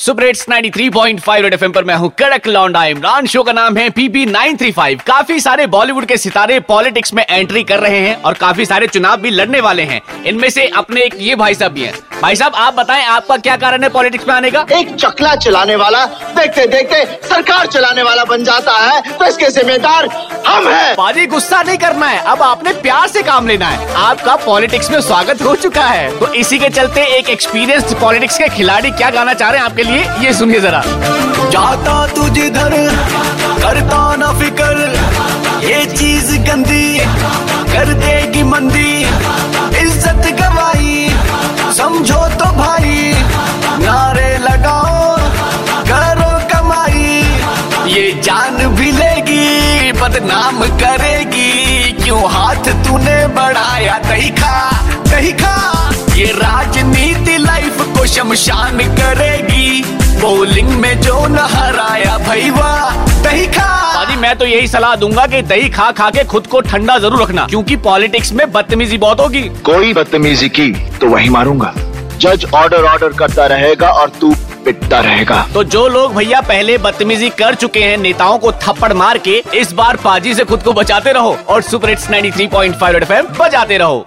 Super hits 93.5 red FM पर मैं हूँ कड़क लौंडा इमरान। शो का नाम है पीपी 935 काफ़ी सारे बॉलीवुड के सितारे पॉलिटिक्स में एंट्री कर रहे हैं और काफ़ी सारे चुनाव भी लड़ने वाले हैं। इनमें से अपने एक ये भाई साहब भी हैं। भाई साहब आप बताएँ आपका क्या कारण है पॉलिटिक्स में आने का? एक चकला चलाने वाला देखते देखते सरकार चलाने वाला बन जाता है तो इसके जिम्मेदार हम हैं। पाजी गुस्सा नहीं करना है अब आपने प्यार से काम लेना है। आपका पॉलिटिक्स में स्वागत हो चुका है। तो इसी के चलते एक एक्सपीरियंस पॉलिटिक्स के खिलाड़ी क्या गाना चाह रहे हैं आपके लिए ये सुनिए जरा। जाता तू जिधर करता ना फिकर ये चीज़ गंदी कर देगी मंदी। जान भी लेगी बदनाम करेगी। क्यों हाथ तूने बढ़ाया दही खा दही खा ये राजनीति लाइफ को शमशान करेगी। बोलिंग में जो न हराया भाई वाह दही खा पाजी मैं तो यही सलाह दूँगा कि दही खा खा के खुद को ठंडा ज़रूर रखना क्योंकि पॉलिटिक्स में बदतमीजी बहुत होगी। कोई बदतमीजी की तो वही मारूँगा। जज ऑर्डर ऑर्डर करता रहेगा और तू पिटता रहेगा। तो जो लोग भैया पहले बदतमीजी कर चुके हैं, नेताओं को थप्पड़ मार के, इस बार पाजी से खुद को बचाते रहो और सुपर हिट्स 93.5 एफएम बजाते रहो।